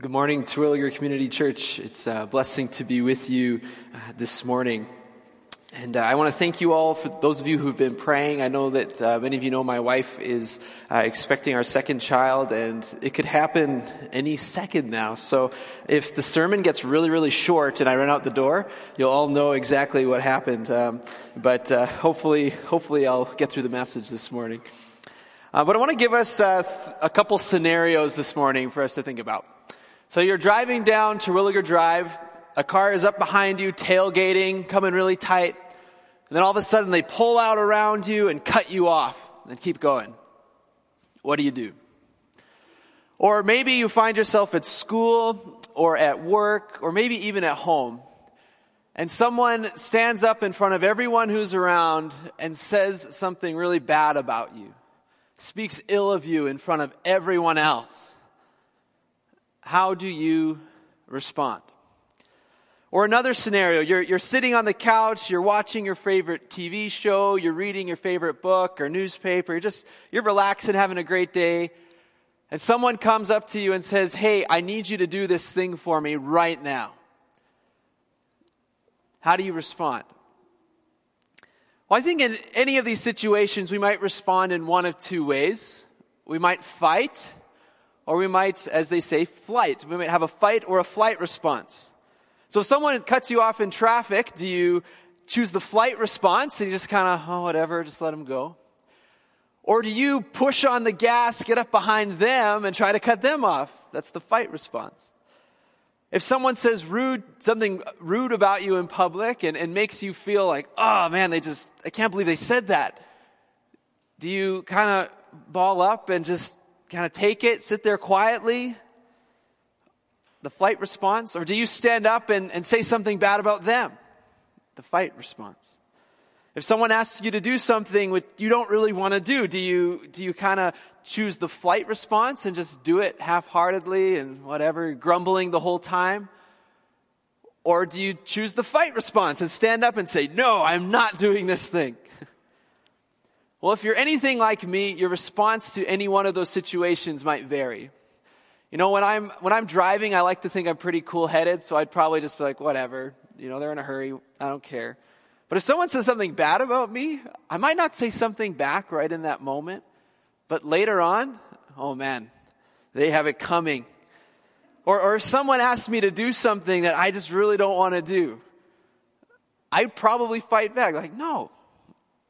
Good morning, Terwilliger Community Church. It's a blessing to be with you uh, this morning. And uh, I want to thank you all for those of you who've been praying. I know that uh, many of you know my wife is uh, expecting our second child, and it could happen any second now. So if the sermon gets really, really short and I run out the door, you'll all know exactly what happened. Um, but uh, hopefully, hopefully, I'll get through the message this morning. Uh, but I want to give us uh, a couple scenarios this morning for us to think about. So you're driving down Terwilliger Drive. A car is up behind you, tailgating, coming really tight. And then all of a sudden they pull out around you and cut you off and keep going. What do you do? Or maybe you find yourself at school or at work or maybe even at home. And someone stands up in front of everyone who's around and says something really bad about you, speaks ill of you in front of everyone else how do you respond? Or another scenario, you're, you're sitting on the couch, you're watching your favorite TV show, you're reading your favorite book or newspaper, you're just, you're relaxing, having a great day, and someone comes up to you and says, Hey, I need you to do this thing for me right now. How do you respond? Well, I think in any of these situations, we might respond in one of two ways. We might fight, or we might, as they say, flight. We might have a fight or a flight response. So if someone cuts you off in traffic, do you choose the flight response and you just kind of, oh, whatever, just let them go? Or do you push on the gas, get up behind them and try to cut them off? That's the fight response. If someone says rude, something rude about you in public and, and makes you feel like, oh man, they just, I can't believe they said that. Do you kind of ball up and just kind of take it, sit there quietly? The flight response? Or do you stand up and, and say something bad about them? The fight response. If someone asks you to do something which you don't really want to do, do you, do you kind of choose the flight response and just do it half-heartedly and whatever, grumbling the whole time? Or do you choose the fight response and stand up and say, no, I'm not doing this thing? Well, if you're anything like me, your response to any one of those situations might vary. You know, when I'm, when I'm driving, I like to think I'm pretty cool headed, so I'd probably just be like, whatever. You know, they're in a hurry. I don't care. But if someone says something bad about me, I might not say something back right in that moment. But later on, oh man, they have it coming. Or, or if someone asks me to do something that I just really don't want to do, I'd probably fight back. Like, no,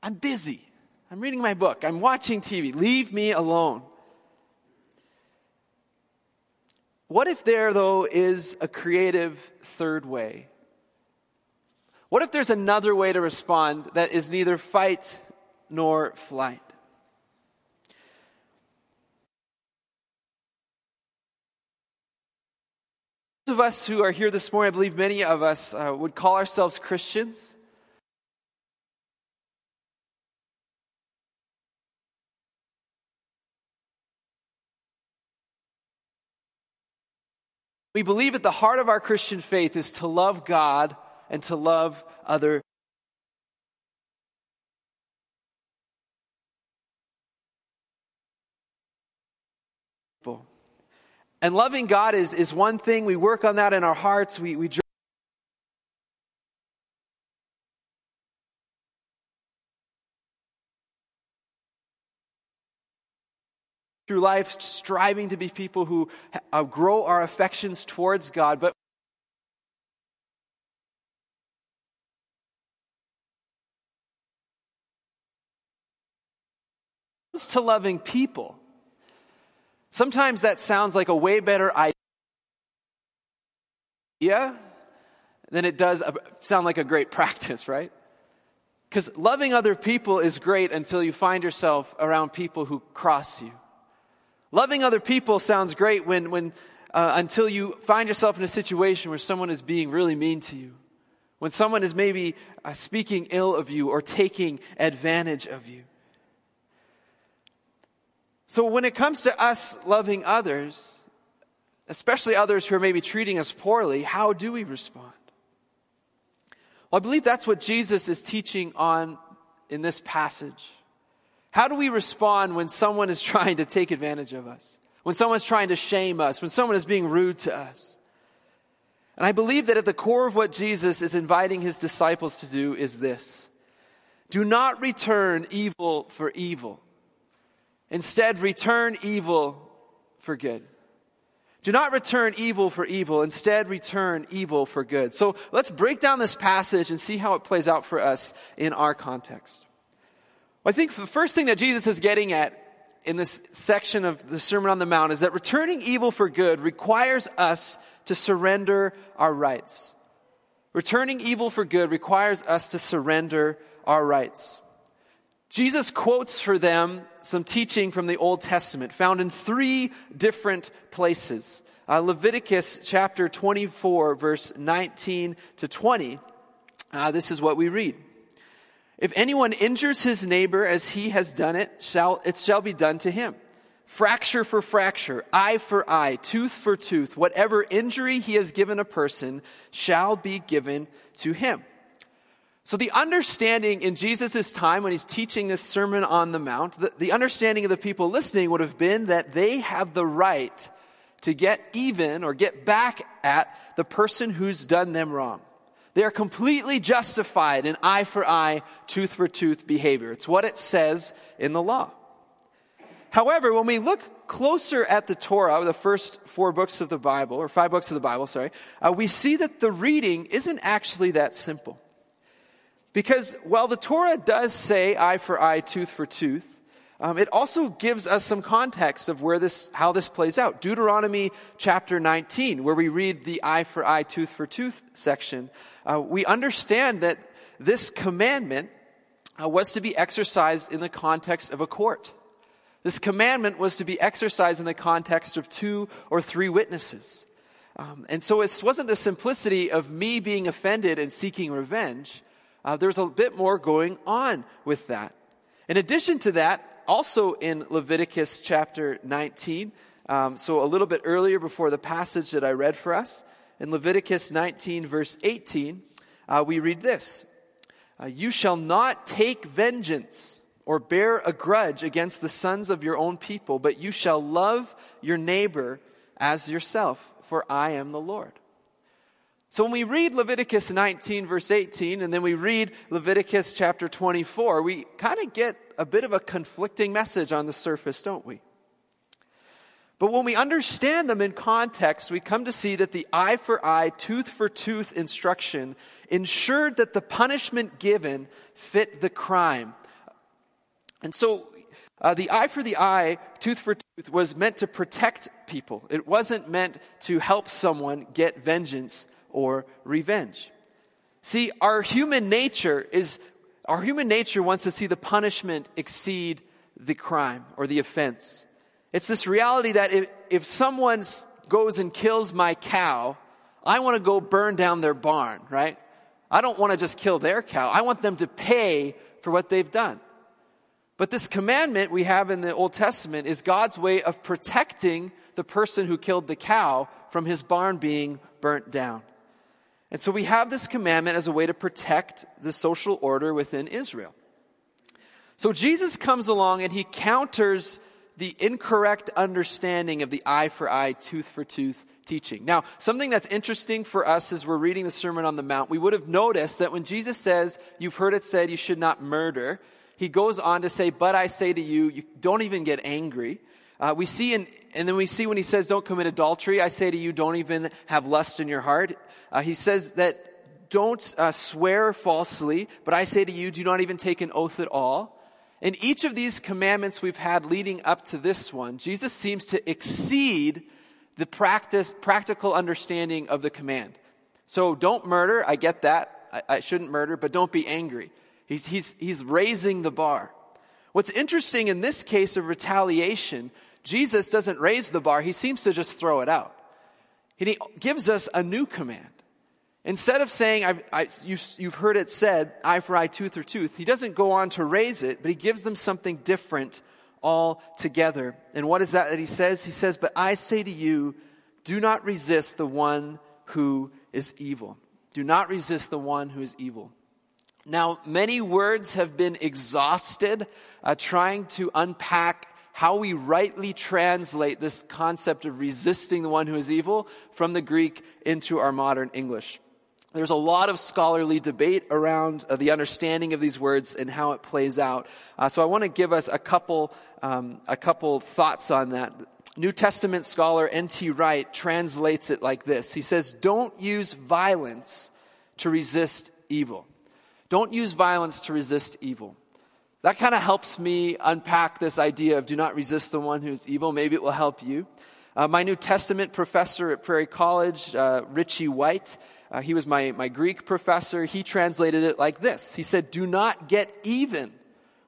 I'm busy. I'm reading my book. I'm watching TV. Leave me alone. What if there, though, is a creative third way? What if there's another way to respond that is neither fight nor flight? Those of us who are here this morning, I believe many of us uh, would call ourselves Christians. We believe at the heart of our Christian faith is to love God and to love other people. And loving God is, is one thing. We work on that in our hearts. We, we through life striving to be people who uh, grow our affections towards God, but to loving people. Sometimes that sounds like a way better idea than it does sound like a great practice, right? Because loving other people is great until you find yourself around people who cross you. Loving other people sounds great when, when uh, until you find yourself in a situation where someone is being really mean to you. When someone is maybe uh, speaking ill of you or taking advantage of you. So when it comes to us loving others, especially others who are maybe treating us poorly, how do we respond? Well, I believe that's what Jesus is teaching on in this passage. How do we respond when someone is trying to take advantage of us? when someone's trying to shame us, when someone is being rude to us. And I believe that at the core of what Jesus is inviting his disciples to do is this. Do not return evil for evil. Instead, return evil for good. Do not return evil for evil. Instead, return evil for good. So let's break down this passage and see how it plays out for us in our context. I think the first thing that Jesus is getting at in this section of the Sermon on the Mount is that returning evil for good requires us to surrender our rights. Returning evil for good requires us to surrender our rights. Jesus quotes for them some teaching from the Old Testament found in three different places. Uh, Leviticus chapter 24, verse 19 to 20. Uh, this is what we read. If anyone injures his neighbor as he has done it, shall, it shall be done to him. Fracture for fracture, eye for eye, tooth for tooth, whatever injury he has given a person shall be given to him. So the understanding in Jesus' time when he's teaching this Sermon on the Mount, the, the understanding of the people listening would have been that they have the right to get even or get back at the person who's done them wrong. They are completely justified in eye for eye, tooth for tooth behavior. It's what it says in the law. However, when we look closer at the Torah, the first four books of the Bible, or five books of the Bible, sorry, uh, we see that the reading isn't actually that simple. Because while the Torah does say eye for eye, tooth for tooth, um, it also gives us some context of where this, how this plays out. Deuteronomy chapter 19, where we read the eye for eye, tooth for tooth section, uh, we understand that this commandment uh, was to be exercised in the context of a court. This commandment was to be exercised in the context of two or three witnesses. Um, and so it wasn't the simplicity of me being offended and seeking revenge. Uh, there's a bit more going on with that. In addition to that, also in Leviticus chapter 19, um, so a little bit earlier before the passage that I read for us, in Leviticus 19, verse 18, uh, we read this uh, You shall not take vengeance or bear a grudge against the sons of your own people, but you shall love your neighbor as yourself, for I am the Lord. So when we read Leviticus 19, verse 18, and then we read Leviticus chapter 24, we kind of get a bit of a conflicting message on the surface, don't we? But when we understand them in context, we come to see that the eye for eye, tooth for tooth instruction ensured that the punishment given fit the crime. And so uh, the eye for the eye, tooth for tooth was meant to protect people. It wasn't meant to help someone get vengeance or revenge. See, our human nature is, our human nature wants to see the punishment exceed the crime or the offense. It's this reality that if, if someone goes and kills my cow, I want to go burn down their barn, right? I don't want to just kill their cow. I want them to pay for what they've done. But this commandment we have in the Old Testament is God's way of protecting the person who killed the cow from his barn being burnt down. And so we have this commandment as a way to protect the social order within Israel. So Jesus comes along and he counters the incorrect understanding of the eye for eye, tooth for tooth teaching. Now, something that's interesting for us as we're reading the Sermon on the Mount, we would have noticed that when Jesus says, You've heard it said you should not murder, he goes on to say, But I say to you, you don't even get angry. Uh, we see, in, and then we see when he says, Don't commit adultery, I say to you, don't even have lust in your heart. Uh, he says that don't uh, swear falsely, but I say to you, do not even take an oath at all. In each of these commandments we've had leading up to this one, Jesus seems to exceed the practice, practical understanding of the command. So don't murder. I get that. I, I shouldn't murder, but don't be angry. He's, he's, he's raising the bar. What's interesting in this case of retaliation, Jesus doesn't raise the bar. He seems to just throw it out. And he gives us a new command. Instead of saying, I've, I, you, you've heard it said, eye for eye, tooth for tooth, he doesn't go on to raise it, but he gives them something different altogether. And what is that that he says? He says, But I say to you, do not resist the one who is evil. Do not resist the one who is evil. Now, many words have been exhausted uh, trying to unpack how we rightly translate this concept of resisting the one who is evil from the Greek into our modern English. There's a lot of scholarly debate around uh, the understanding of these words and how it plays out. Uh, so I want to give us a couple, um, a couple thoughts on that. New Testament scholar N.T. Wright translates it like this. He says, don't use violence to resist evil. Don't use violence to resist evil. That kind of helps me unpack this idea of do not resist the one who is evil. Maybe it will help you. Uh, my New Testament professor at Prairie College, uh, Richie White, uh, he was my, my Greek professor. He translated it like this. He said, do not get even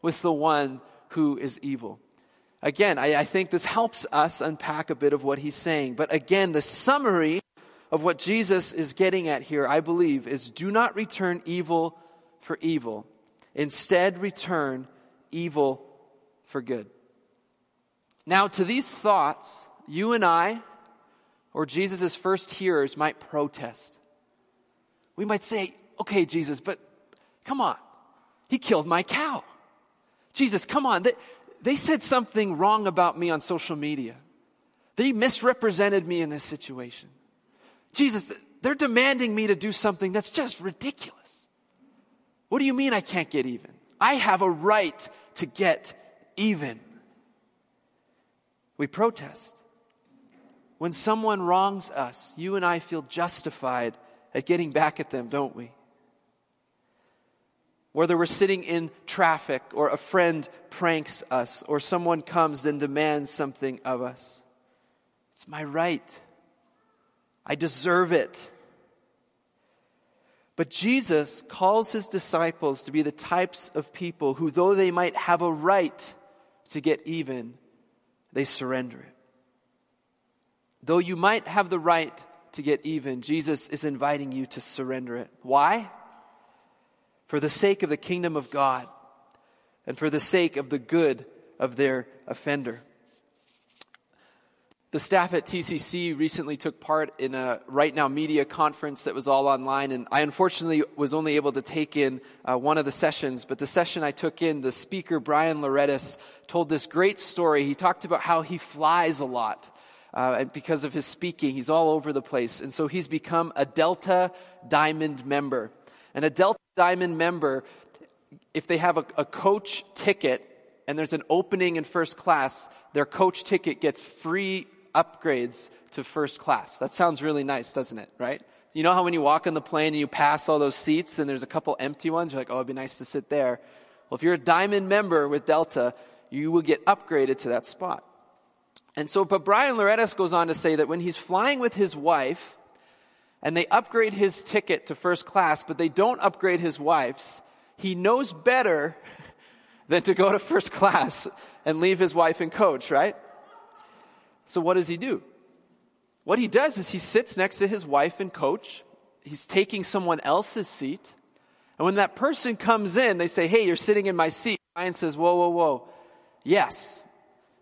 with the one who is evil. Again, I, I think this helps us unpack a bit of what he's saying. But again, the summary of what Jesus is getting at here, I believe, is do not return evil for evil. Instead, return evil for good. Now, to these thoughts, you and I, or Jesus' first hearers, might protest. We might say, okay, Jesus, but come on. He killed my cow. Jesus, come on. They, they said something wrong about me on social media. They misrepresented me in this situation. Jesus, they're demanding me to do something that's just ridiculous. What do you mean I can't get even? I have a right to get even. We protest. When someone wrongs us, you and I feel justified at getting back at them, don't we? Whether we're sitting in traffic or a friend pranks us or someone comes and demands something of us. It's my right. I deserve it. But Jesus calls his disciples to be the types of people who, though they might have a right to get even, they surrender it. Though you might have the right to get even, Jesus is inviting you to surrender it. Why? For the sake of the kingdom of God and for the sake of the good of their offender. The staff at TCC recently took part in a Right Now Media conference that was all online, and I unfortunately was only able to take in uh, one of the sessions. But the session I took in, the speaker, Bryan Loritts, told this great story. He talked about how he flies a lot uh, and because of his speaking, he's all over the place. And so he's become a Delta Diamond member. And a Delta Diamond member, if they have a, a coach ticket and there's an opening in first class, their coach ticket gets free upgrades to first class. That sounds really nice, doesn't it? Right? You know how when you walk on the plane and you pass all those seats and there's a couple empty ones, you're like, oh, it'd be nice to sit there. Well, if you're a diamond member with Delta, you will get upgraded to that spot. And so, but Bryan Loritts goes on to say that when he's flying with his wife and they upgrade his ticket to first class, but they don't upgrade his wife's, he knows better than to go to first class and leave his wife and coach, right? So what does he do? What he does is he sits next to his wife and coach. He's taking someone else's seat. And when that person comes in, they say, Hey, you're sitting in my seat. Bryan says, Whoa, whoa, whoa. Yes,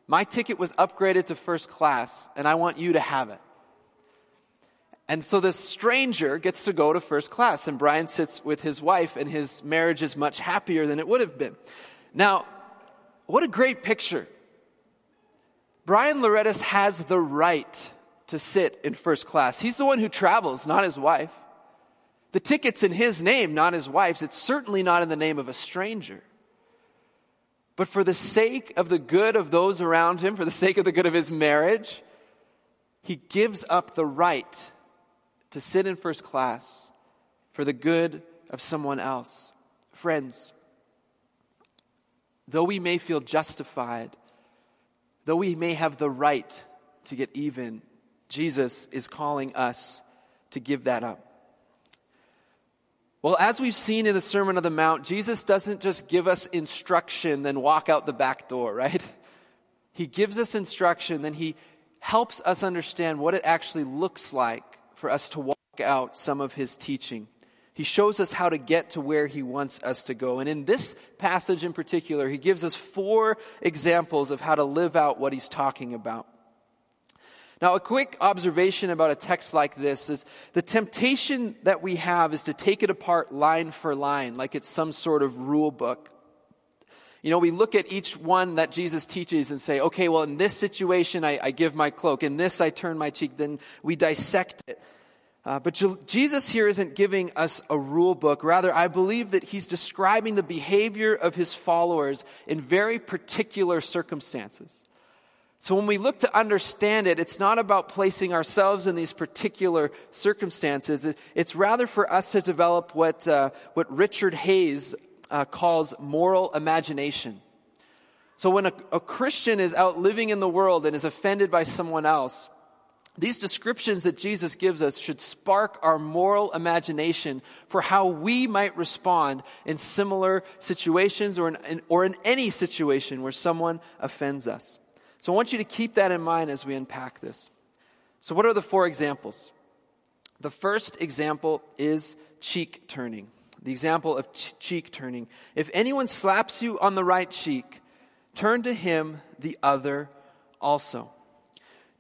my ticket was upgraded to first class, and I want you to have it. And so this stranger gets to go to first class, and Bryan sits with his wife, and his marriage is much happier than it would have been. Now, what a great picture. Bryan Loritts has the right to sit in first class. He's the one who travels, not his wife. The ticket's in his name, not his wife's. It's certainly not in the name of a stranger. But for the sake of the good of those around him, for the sake of the good of his marriage, he gives up the right to sit in first class for the good of someone else. Friends, though we may feel justified, though we may have the right to get even, Jesus is calling us to give that up. Well, as we've seen in the Sermon on the Mount, Jesus doesn't just give us instruction, then walk out the back door, right? He gives us instruction, then he helps us understand what it actually looks like for us to walk out some of his teaching. He shows us how to get to where he wants us to go. And in this passage in particular, he gives us four examples of how to live out what he's talking about. Now, a quick observation about a text like this is the temptation that we have is to take it apart line for line, like it's some sort of rule book. You know, we look at each one that Jesus teaches and say, okay, well, in this situation, I, I give my cloak. In this, I turn my cheek. Then we dissect it. Uh, but Jesus here isn't giving us a rule book. Rather, I believe that he's describing the behavior of his followers in very particular circumstances. So when we look to understand it, it's not about placing ourselves in these particular circumstances. It's rather for us to develop what, uh, what Richard Hays uh, calls moral imagination. So when a, a Christian is out living in the world and is offended by someone else, these descriptions that Jesus gives us should spark our moral imagination for how we might respond in similar situations or in, or in any situation where someone offends us. So I want you to keep that in mind as we unpack this. So, what are the four examples? The first example is cheek turning. The example of ch- cheek turning. If anyone slaps you on the right cheek, turn to him the other also.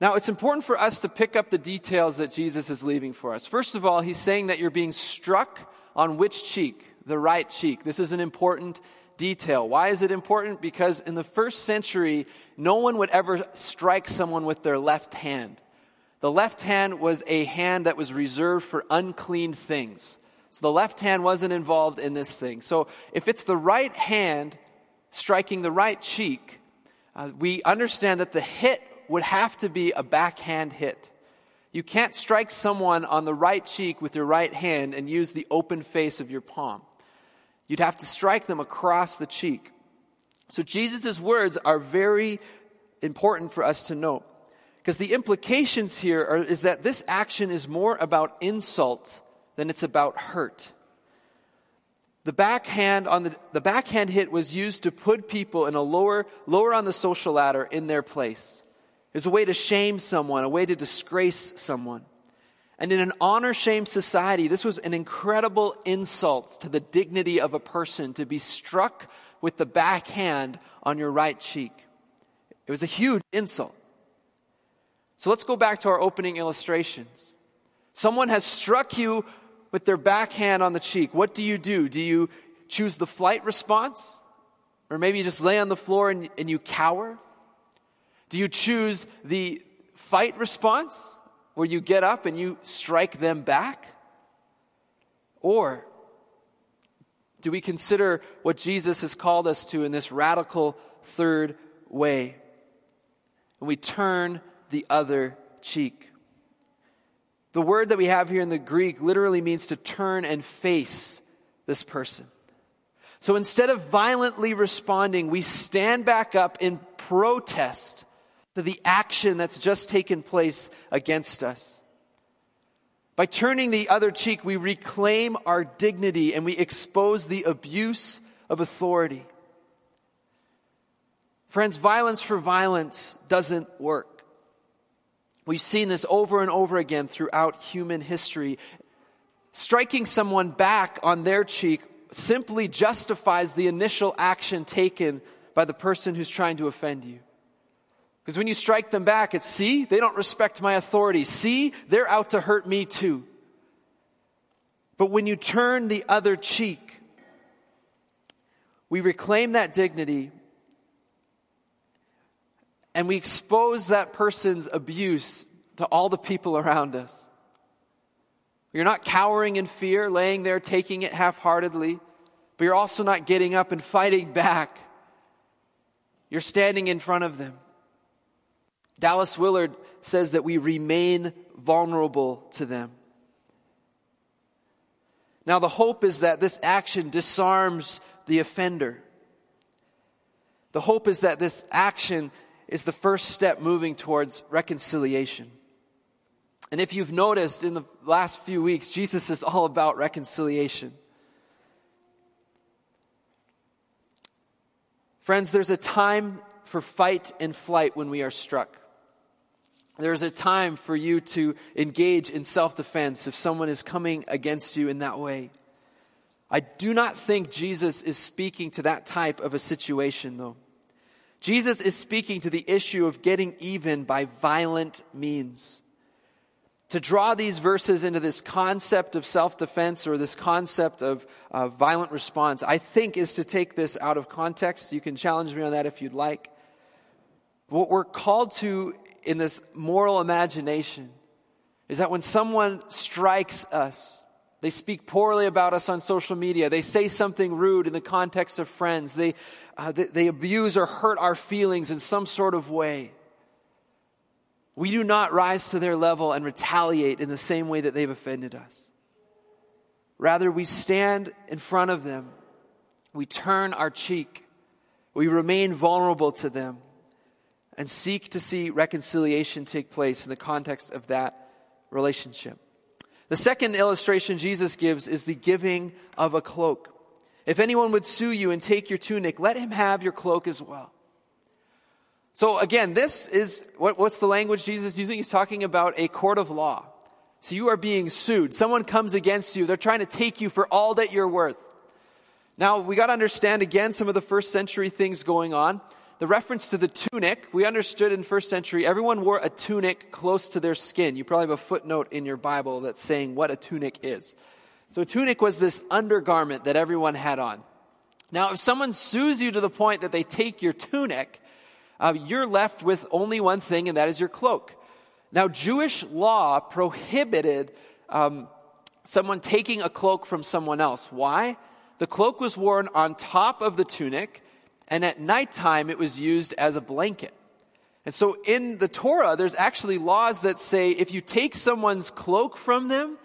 Now, it's important for us to pick up the details that Jesus is leaving for us. First of all, he's saying that you're being struck on which cheek? The right cheek. This is an important detail. Why is it important? Because in the first century, no one would ever strike someone with their left hand. The left hand was a hand that was reserved for unclean things. So the left hand wasn't involved in this thing. So if it's the right hand striking the right cheek, uh, we understand that the hit would have to be a backhand hit. You can't strike someone on the right cheek with your right hand and use the open face of your palm. You'd have to strike them across the cheek. So Jesus' words are very important for us to note. Because the implications here are, is that this action is more about insult than it's about hurt. The backhand on the, the backhand hit was used to put people in a lower, lower on the social ladder in their place. Was a way to shame someone, a way to disgrace someone. And in an honor shame society, this was an incredible insult to the dignity of a person to be struck with the backhand on your right cheek. It was a huge insult. So let's go back to our opening illustrations. Someone has struck you with their backhand on the cheek. What do you do? Do you choose the flight response? Or maybe you just lay on the floor and, and you cower? Do you choose the fight response where you get up and you strike them back? Or do we consider what Jesus has called us to in this radical third way? And we turn the other cheek. The word that we have here in the Greek literally means to turn and face this person. So instead of violently responding, we stand back up in protest to the action that's just taken place against us. By turning the other cheek, we reclaim our dignity and we expose the abuse of authority. Friends, violence for violence doesn't work. We've seen this over and over again throughout human history. Striking someone back on their cheek simply justifies the initial action taken by the person who's trying to offend you. Because when you strike them back, it's see, they don't respect my authority. See, they're out to hurt me too. But when you turn the other cheek, we reclaim that dignity and we expose that person's abuse to all the people around us. You're not cowering in fear, laying there taking it half heartedly, but you're also not getting up and fighting back. You're standing in front of them. Dallas Willard says that we remain vulnerable to them. Now, the hope is that this action disarms the offender. The hope is that this action is the first step moving towards reconciliation. And if you've noticed in the last few weeks, Jesus is all about reconciliation. Friends, there's a time for fight and flight when we are struck. There's a time for you to engage in self defense if someone is coming against you in that way. I do not think Jesus is speaking to that type of a situation, though. Jesus is speaking to the issue of getting even by violent means. to draw these verses into this concept of self defense or this concept of uh, violent response, I think is to take this out of context. You can challenge me on that if you'd like. What we're called to in this moral imagination is that when someone strikes us, they speak poorly about us on social media. They say something rude in the context of friends. They, uh, they, they abuse or hurt our feelings in some sort of way. We do not rise to their level and retaliate in the same way that they've offended us. Rather, we stand in front of them. We turn our cheek. We remain vulnerable to them and seek to see reconciliation take place in the context of that relationship. The second illustration Jesus gives is the giving of a cloak. If anyone would sue you and take your tunic, let him have your cloak as well. So again, this is, what, what's the language Jesus is using? He's talking about a court of law. So you are being sued. Someone comes against you. They're trying to take you for all that you're worth. Now, we gotta understand again some of the first century things going on. The reference to the tunic, we understood in first century, everyone wore a tunic close to their skin. You probably have a footnote in your Bible that's saying what a tunic is. So a tunic was this undergarment that everyone had on. Now, if someone sues you to the point that they take your tunic, uh, you're left with only one thing, and that is your cloak. Now, Jewish law prohibited um, someone taking a cloak from someone else. Why? The cloak was worn on top of the tunic, and at nighttime it was used as a blanket. And so in the Torah, there's actually laws that say if you take someone's cloak from them,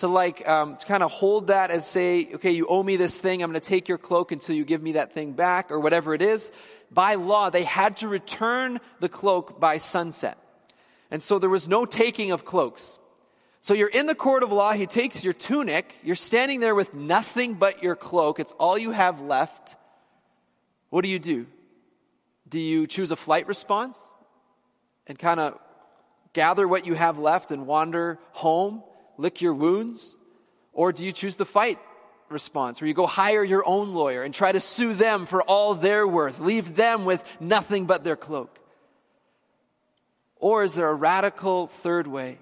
to like um, to kind of hold that as say, okay, you owe me this thing. I'm going to take your cloak until you give me that thing back, or whatever it is. By law, they had to return the cloak by sunset, and so there was no taking of cloaks. So you're in the court of law. He takes your tunic. You're standing there with nothing but your cloak. It's all you have left. What do you do? Do you choose a flight response and kind of gather what you have left and wander home? lick your wounds? Or do you choose the fight response where you go hire your own lawyer and try to sue them for all their worth, leave them with nothing but their cloak? Or is there a radical third way?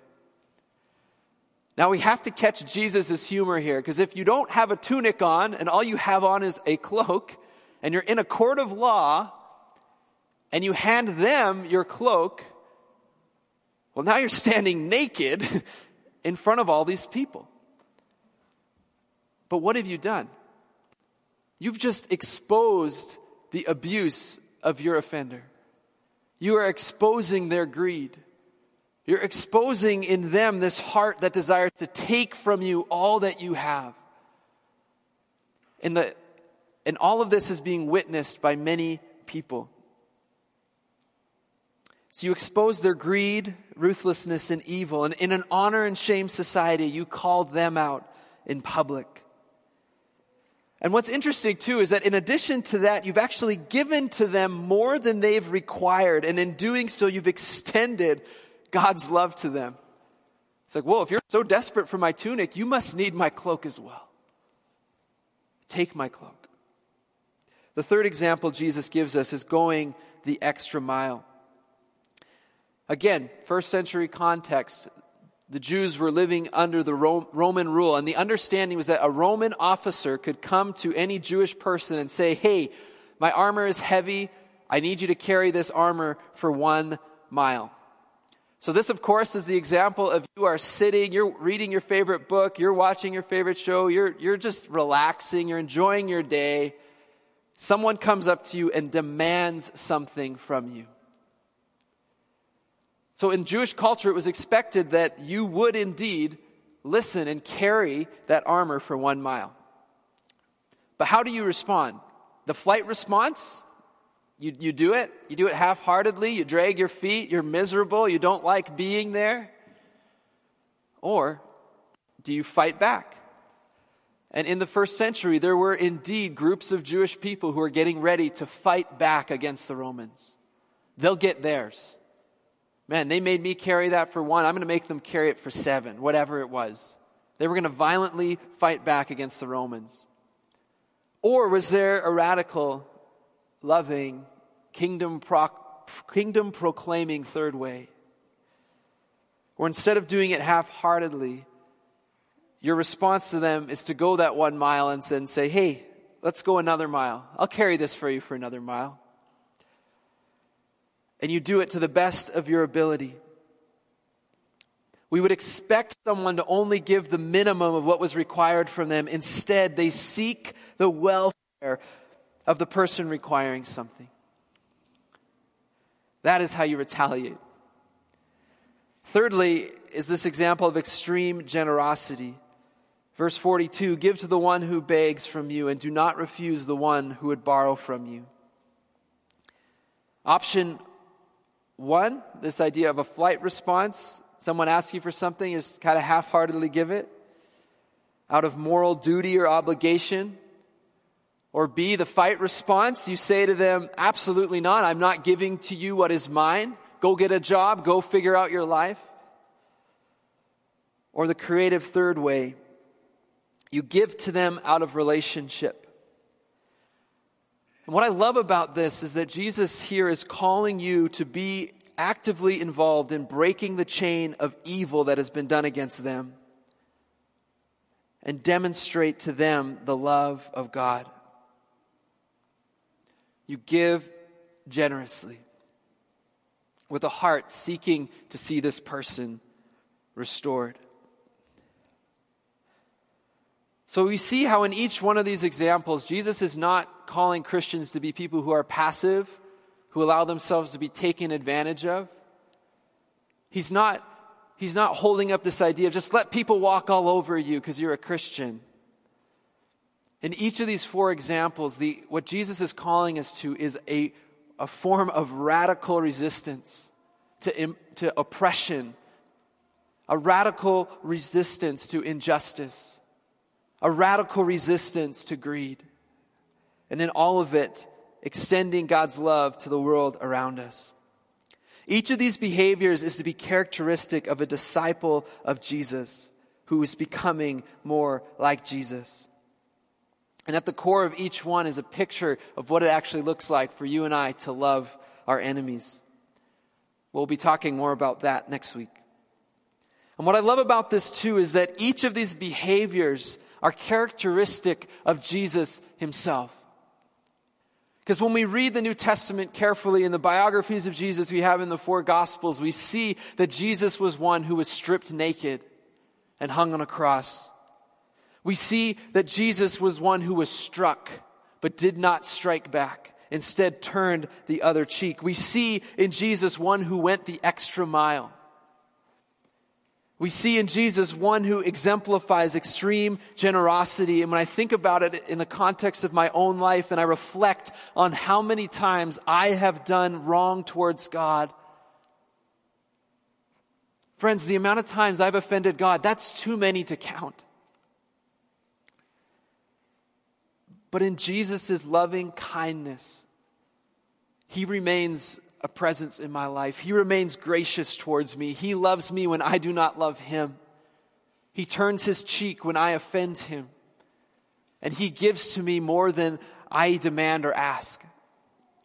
Now we have to catch Jesus' humor here because if you don't have a tunic on and all you have on is a cloak and you're in a court of law and you hand them your cloak, well, now you're standing naked in front of all these people. But what have you done? You've just exposed the abuse of your offender. You are exposing their greed. You're exposing in them this heart that desires to take from you all that you have. And, the, and all of this is being witnessed by many people. So you expose their greed, ruthlessness, and evil. And in an honor and shame society, you call them out in public. And what's interesting too is that in addition to that, you've actually given to them more than they've required. And in doing so, you've extended God's love to them. It's like, well, if you're so desperate for my tunic, you must need my cloak as well. Take my cloak. The third example Jesus gives us is going the extra mile. Again, first century context, the Jews were living under the Roman rule, and the understanding was that a Roman officer could come to any Jewish person and say, Hey, my armor is heavy. I need you to carry this armor for one mile. So, this, of course, is the example of you are sitting, you're reading your favorite book, you're watching your favorite show, you're, you're just relaxing, you're enjoying your day. Someone comes up to you and demands something from you. So in Jewish culture, it was expected that you would indeed listen and carry that armor for one mile. But how do you respond? The flight response? You, you do it? You do it half heartedly? You drag your feet? You're miserable? You don't like being there? Or do you fight back? And in the first century, there were indeed groups of Jewish people who were getting ready to fight back against the Romans. They'll get theirs. Man, they made me carry that for one. I'm going to make them carry it for seven, whatever it was. They were going to violently fight back against the Romans. Or was there a radical, loving, kingdom, kingdom proclaiming third way? Or instead of doing it half heartedly, your response to them is to go that one mile and then say, hey, let's go another mile. I'll carry this for you for another mile. And you do it to the best of your ability. We would expect someone to only give the minimum of what was required from them. Instead, they seek the welfare of the person requiring something. That is how you retaliate. Thirdly, is this example of extreme generosity. Verse 42 Give to the one who begs from you, and do not refuse the one who would borrow from you. Option one, this idea of a flight response. Someone asks you for something, you just kind of half heartedly give it out of moral duty or obligation. Or B, the fight response, you say to them, absolutely not. I'm not giving to you what is mine. Go get a job, go figure out your life. Or the creative third way, you give to them out of relationship. And what I love about this is that Jesus here is calling you to be actively involved in breaking the chain of evil that has been done against them and demonstrate to them the love of God. You give generously with a heart seeking to see this person restored. So we see how in each one of these examples, Jesus is not calling Christians to be people who are passive, who allow themselves to be taken advantage of. He's not, he's not holding up this idea of just let people walk all over you because you're a Christian. In each of these four examples, the, what Jesus is calling us to is a a form of radical resistance to, to oppression, a radical resistance to injustice, a radical resistance to greed. And in all of it, extending God's love to the world around us. Each of these behaviors is to be characteristic of a disciple of Jesus who is becoming more like Jesus. And at the core of each one is a picture of what it actually looks like for you and I to love our enemies. We'll be talking more about that next week. And what I love about this too is that each of these behaviors are characteristic of Jesus himself. Because when we read the New Testament carefully in the biographies of Jesus we have in the four Gospels, we see that Jesus was one who was stripped naked and hung on a cross. We see that Jesus was one who was struck, but did not strike back. Instead, turned the other cheek. We see in Jesus one who went the extra mile. We see in Jesus one who exemplifies extreme generosity. And when I think about it in the context of my own life and I reflect on how many times I have done wrong towards God, friends, the amount of times I've offended God, that's too many to count. But in Jesus' loving kindness, He remains a presence in my life. He remains gracious towards me. He loves me when I do not love Him. He turns His cheek when I offend Him. And He gives to me more than I demand or ask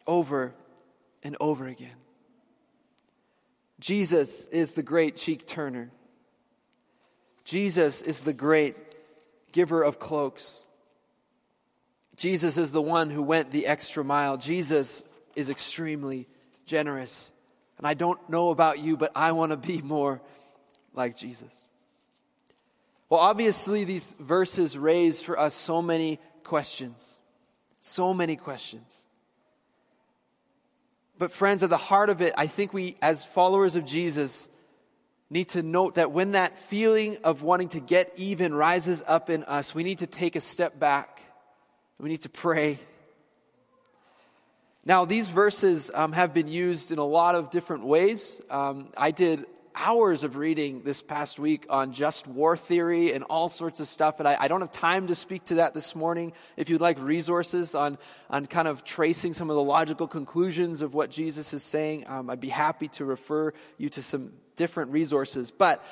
over and over again. Jesus is the great cheek turner. Jesus is the great giver of cloaks. Jesus is the one who went the extra mile. Jesus is extremely generous. And I don't know about you, but I want to be more like Jesus. Well, obviously, these verses raise for us so many questions. So many questions. But, friends, at the heart of it, I think we, as followers of Jesus, need to note that when that feeling of wanting to get even rises up in us, we need to take a step back we need to pray. Now, these verses um, have been used in a lot of different ways. Um, I did hours of reading this past week on just war theory and all sorts of stuff, and I, I, don't have time to speak to that this morning. If you'd like resources on, on kind of tracing some of the logical conclusions of what Jesus is saying, um, I'd be happy to refer you to some different resources. But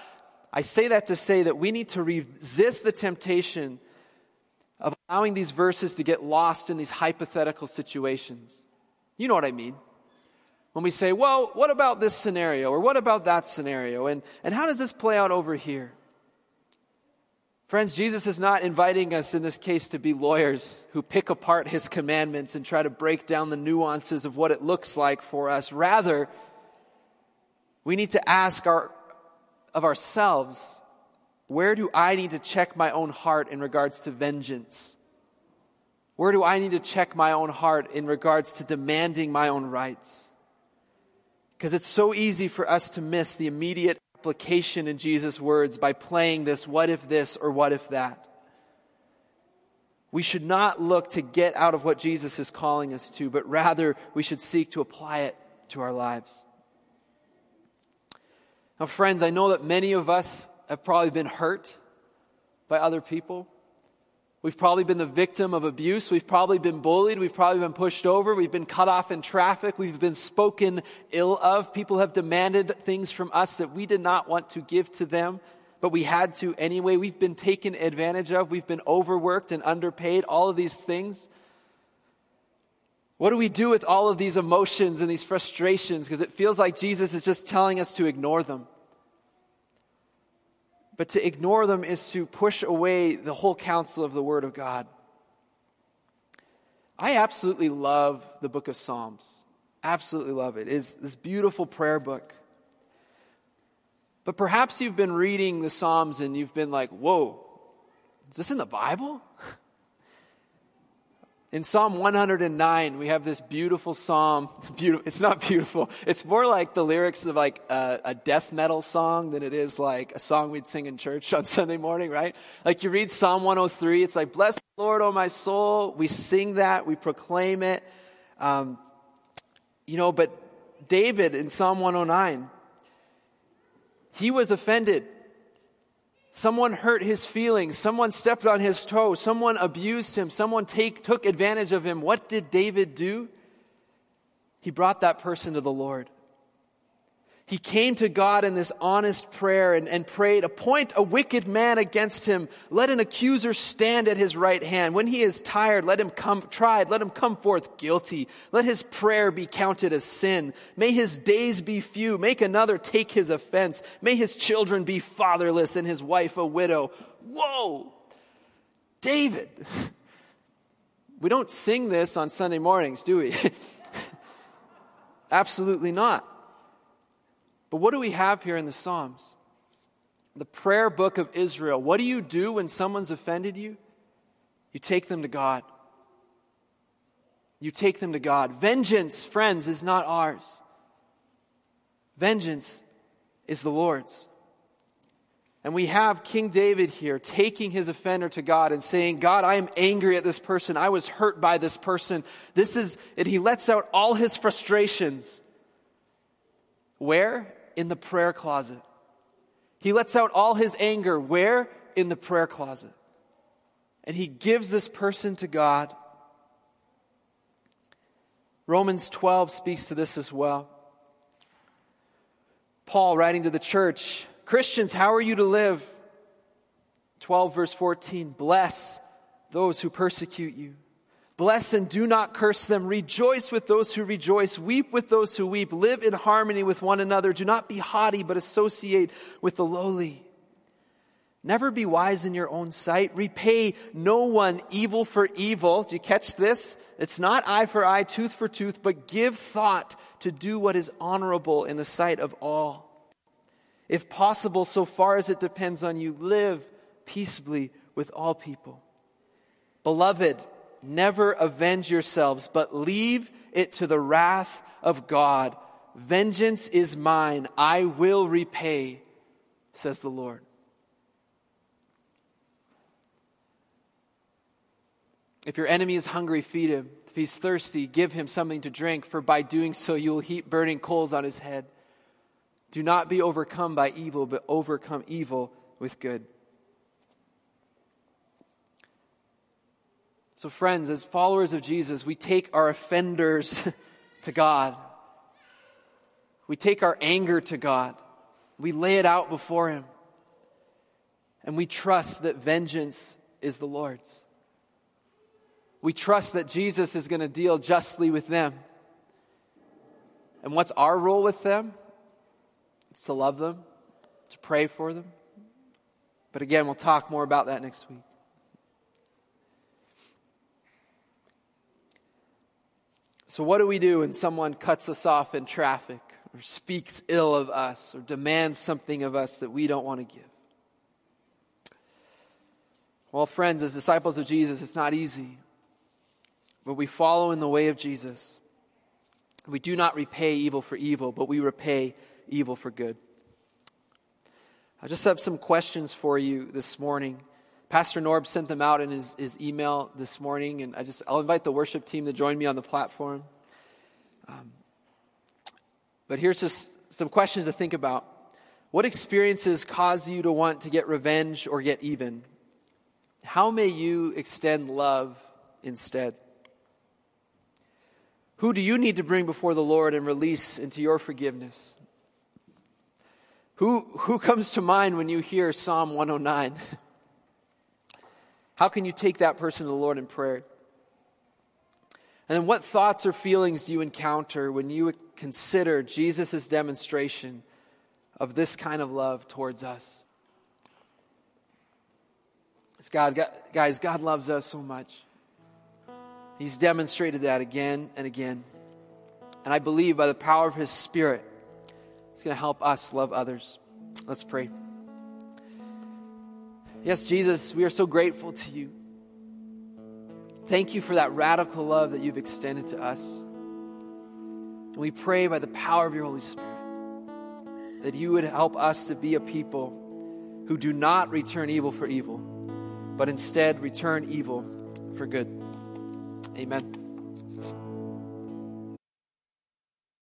I say that to say that we need to resist the temptation of allowing these verses to get lost in these hypothetical situations. You know what I mean. When we say, well, what about this scenario or what about that scenario? And, and how does this play out over here? Friends, Jesus is not inviting us in this case to be lawyers who pick apart his commandments and try to break down the nuances of what it looks like for us. Rather, we need to ask our, of ourselves, where do I need to check my own heart in regards to vengeance? Where do I need to check my own heart in regards to demanding my own rights? Because it's so easy for us to miss the immediate application in Jesus' words by playing this what if this or what if that. We should not look to get out of what Jesus is calling us to, but rather we should seek to apply it to our lives. Now, friends, I know that many of us have probably been hurt by other people. We've probably been the victim of abuse. We've probably been bullied. We've probably been pushed over. We've been cut off in traffic. We've been spoken ill of. People have demanded things from us that we did not want to give to them, but we had to anyway. We've been taken advantage of. We've been overworked and underpaid. All of these things. What do we do with all of these emotions and these frustrations? Because it feels like Jesus is just telling us to ignore them. But to ignore them is to push away the whole counsel of the Word of God. I absolutely love the book of Psalms. Absolutely love it. It is this beautiful prayer book. But perhaps you've been reading the Psalms and you've been like, whoa, is this in the Bible? In Psalm 109, we have this beautiful psalm. Beautiful. It's not beautiful. It's more like the lyrics of like a, a, death metal song than it is like a song we'd sing in church on Sunday morning, right? Like you read Psalm 103, it's like, bless the Lord, O my soul. We sing that, we proclaim it. Um, you know, but David in Psalm 109, he was offended Someone hurt his feelings. Someone stepped on his toe. Someone abused him. Someone take, took advantage of him. What did David do? He brought that person to the Lord. He came to God in this honest prayer and, and prayed, appoint a wicked man against him. Let an accuser stand at his right hand. When he is tired, let him come, tried, let him come forth guilty. Let his prayer be counted as sin. May his days be few. Make another take his offense. May his children be fatherless and his wife a widow. Whoa! David! We don't sing this on Sunday mornings, do we? Absolutely not. But what do we have here in the Psalms? The prayer book of Israel. What do you do when someone's offended you? You take them to God. You take them to God. Vengeance, friends, is not ours. Vengeance is the Lord's. And we have King David here taking his offender to God and saying, God, I am angry at this person. I was hurt by this person. This is, and he lets out all his frustrations. Where? In the prayer closet. He lets out all his anger. Where? In the prayer closet. And he gives this person to God. Romans 12 speaks to this as well. Paul writing to the church Christians, how are you to live? 12 verse 14 Bless those who persecute you. Bless and do not curse them. Rejoice with those who rejoice. Weep with those who weep. Live in harmony with one another. Do not be haughty, but associate with the lowly. Never be wise in your own sight. Repay no one evil for evil. Do you catch this? It's not eye for eye, tooth for tooth, but give thought to do what is honorable in the sight of all. If possible, so far as it depends on you, live peaceably with all people. Beloved, Never avenge yourselves, but leave it to the wrath of God. Vengeance is mine, I will repay, says the Lord. If your enemy is hungry, feed him. If he's thirsty, give him something to drink, for by doing so you will heap burning coals on his head. Do not be overcome by evil, but overcome evil with good. So, friends, as followers of Jesus, we take our offenders to God. We take our anger to God. We lay it out before Him. And we trust that vengeance is the Lord's. We trust that Jesus is going to deal justly with them. And what's our role with them? It's to love them, to pray for them. But again, we'll talk more about that next week. So, what do we do when someone cuts us off in traffic, or speaks ill of us, or demands something of us that we don't want to give? Well, friends, as disciples of Jesus, it's not easy. But we follow in the way of Jesus. We do not repay evil for evil, but we repay evil for good. I just have some questions for you this morning. Pastor Norb sent them out in his, his email this morning, and I just I'll invite the worship team to join me on the platform. Um, but here's just some questions to think about. What experiences cause you to want to get revenge or get even? How may you extend love instead? Who do you need to bring before the Lord and release into your forgiveness? Who, who comes to mind when you hear Psalm 109? How can you take that person to the Lord in prayer? And then what thoughts or feelings do you encounter when you consider Jesus' demonstration of this kind of love towards us? It's God, God, guys, God loves us so much. He's demonstrated that again and again. And I believe by the power of His Spirit, He's going to help us love others. Let's pray. Yes, Jesus, we are so grateful to you. Thank you for that radical love that you've extended to us. And we pray by the power of your Holy Spirit that you would help us to be a people who do not return evil for evil, but instead return evil for good. Amen.